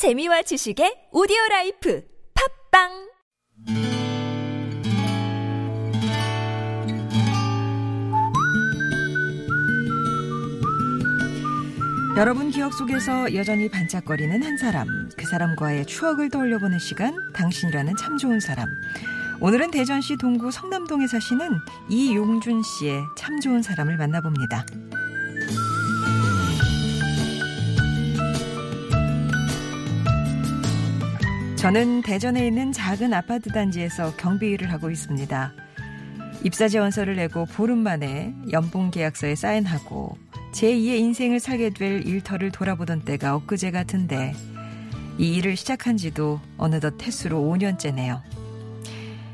재미와 지식의 오디오 life 팟빵 여러분 기억 속에서 여전히 반짝거리는 한 사람, 그 사람과의 추억을 떠올려보는 시간, 당신이라는 참 좋은 사람. 오늘은 대전시 동구 성남동에 사시는 이용준 씨의 참 좋은 사람을 만나봅니다. 저는 대전에 있는 작은 아파트 단지에서 경비 일을 하고 있습니다. 입사 지원서를 내고 보름 만에 연봉 계약서에 사인하고 제2의 인생을 살게 될 일터를 돌아보던 때가 엊그제 같은데 이 일을 시작한 지도 어느덧 태수로 5년째네요.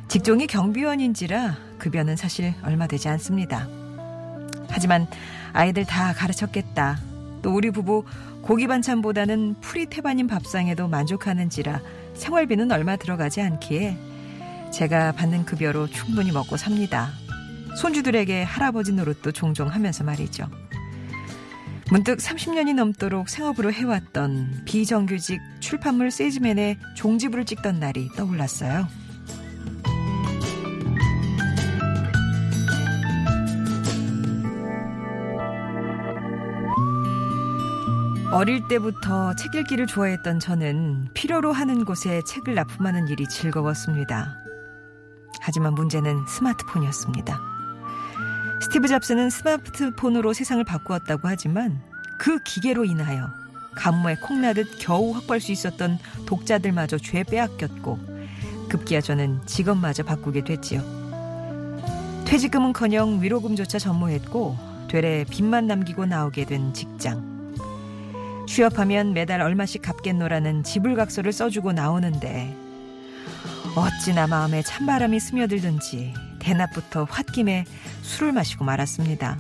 직종이 경비원인지라 급여는 사실 얼마 되지 않습니다. 하지만 아이들 다 가르쳤겠다. 또 우리 부부 고기 반찬보다는 풀이 태반인 밥상에도 만족하는지라 생활비는 얼마 들어가지 않기에 제가 받는 급여로 충분히 먹고 삽니다. 손주들에게 할아버지 노릇도 종종 하면서 말이죠. 문득 30년이 넘도록 생업으로 해왔던 비정규직 출판물 세즈맨의 종지부를 찍던 날이 떠올랐어요. 어릴 때부터 책 읽기를 좋아했던 저는 필요로 하는 곳에 책을 납품하는 일이 즐거웠습니다. 하지만 문제는 스마트폰이었습니다. 스티브 잡스는 스마트폰으로 세상을 바꾸었다고 하지만 그 기계로 인하여 가뭄에 콩나듯 겨우 확보할 수 있었던 독자들마저 죄 빼앗겼고 급기야 저는 직업마저 바꾸게 됐지요. 퇴직금은커녕 위로금조차 전무했고 되레 빚만 남기고 나오게 된 직장. 취업하면 매달 얼마씩 갚겠노라는 지불각서를 써주고 나오는데 어찌나 마음에 찬바람이 스며들든지 대낮부터 홧김에 술을 마시고 말았습니다.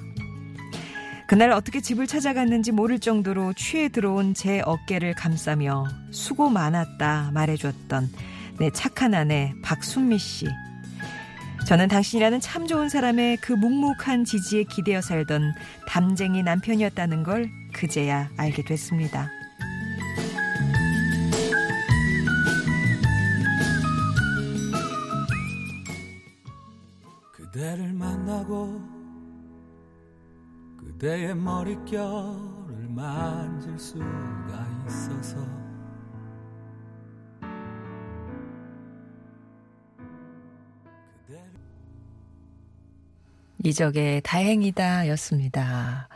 그날 어떻게 집을 찾아갔는지 모를 정도로 취해 들어온 제 어깨를 감싸며 수고 많았다 말해줬던 내 착한 아내 박순미 씨. 저는 당신이라는 참 좋은 사람의 그 묵묵한 지지에 기대어 살던 담쟁이 남편이었다는 걸 그제야 알게 됐습니다. 그대를 만나고 그대의 머릿결을 만질 수가 있어서 이적의 다행이다 였습니다.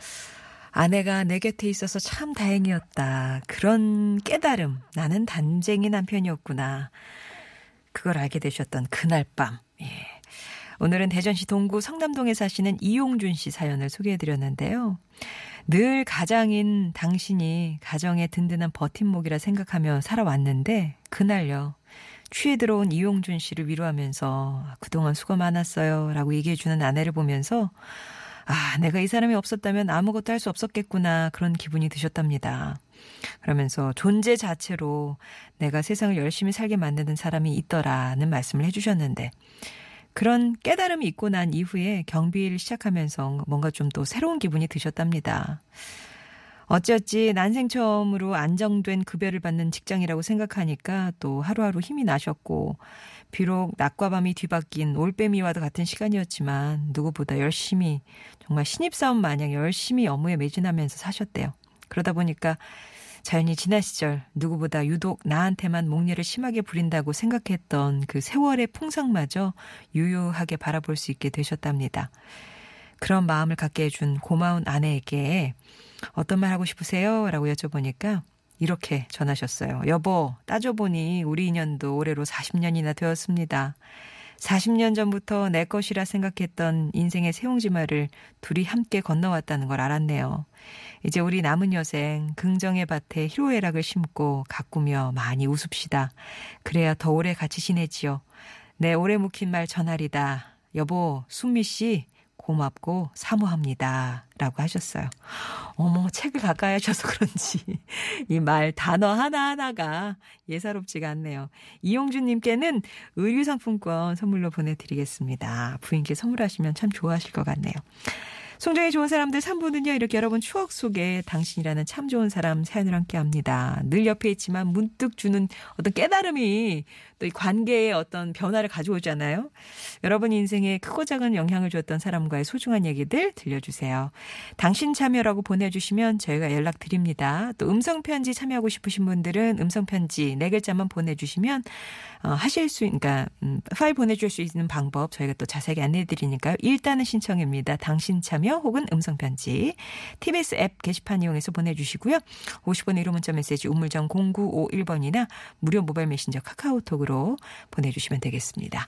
아내가 내 곁에 있어서 참 다행이었다. 그런 깨달음. 나는 단쟁이 남편이었구나. 그걸 알게 되셨던 그날 밤. 예. 오늘은 대전시 동구 성남동에 사시는 이용준 씨 사연을 소개해 드렸는데요. 늘 가장인 당신이 가정의 든든한 버팀목이라 생각하며 살아왔는데 그날요. 취해 들어온 이용준 씨를 위로하면서 그동안 수고 많았어요. 라고 얘기해주는 아내를 보면서 아, 내가 이 사람이 없었다면 아무것도 할 수 없었겠구나. 그런 기분이 드셨답니다. 그러면서 존재 자체로 내가 세상을 열심히 살게 만드는 사람이 있더라는 말씀을 해주셨는데 그런 깨달음이 있고 난 이후에 경비를 시작하면서 뭔가 좀 또 새로운 기분이 드셨답니다. 어찌어찌 난생 처음으로 안정된 급여를 받는 직장이라고 생각하니까 또 하루하루 힘이 나셨고 비록 낮과 밤이 뒤바뀐 올빼미와도 같은 시간이었지만 누구보다 열심히 정말 신입사원 마냥 열심히 업무에 매진하면서 사셨대요. 그러다 보니까 자연히 지난 시절 누구보다 유독 나한테만 목례를 심하게 부린다고 생각했던 그 세월의 풍상마저 유유하게 바라볼 수 있게 되셨답니다. 그런 마음을 갖게 해준 고마운 아내에게 어떤 말 하고 싶으세요? 라고 여쭤보니까 이렇게 전하셨어요. 여보, 따져보니 우리 인연도 올해로 40년이나 되었습니다. 40년 전부터 내 것이라 생각했던 인생의 새옹지마를 둘이 함께 건너왔다는 걸 알았네요. 이제 우리 남은 여생 긍정의 밭에 희로애락을 심고 가꾸며 많이 웃읍시다. 그래야 더 오래 같이 지내지요. 내 오래 묵힌 말 전하리다. 여보, 순미 씨, 고맙고 사모합니다. 라고 하셨어요. 어머, 책을 가까이 하셔서 그런지 이 말 단어 하나하나가 예사롭지가 않네요. 이용준님께는 의류상품권 선물로 보내드리겠습니다. 부인께 선물하시면 참 좋아하실 것 같네요. 송정의 좋은 사람들 3부는요, 이렇게 여러분 추억 속에 당신이라는 참 좋은 사람 사연을 함께 합니다. 늘 옆에 있지만 문득 주는 어떤 깨달음이 또 이 관계에 어떤 변화를 가져오잖아요. 여러분 인생에 크고 작은 영향을 줬던 사람과의 소중한 얘기들 들려주세요. 당신 참여라고 보내주시면 저희가 연락드립니다. 또 음성편지 참여하고 싶으신 분들은 음성편지 네 글자만 보내주시면 어, 하실 수, 그러니까 음, 파일 보내줄 수 있는 방법 저희가 또 자세하게 안내해드리니까요. 일단은 신청입니다. 당신 참여 혹은 음성편지 TBS 앱 게시판 이용해서 보내주시고요. 50원의 1호 문자 메시지 우물정 0951번이나 무료 모바일 메신저 카카오톡으로 보내주시면 되겠습니다.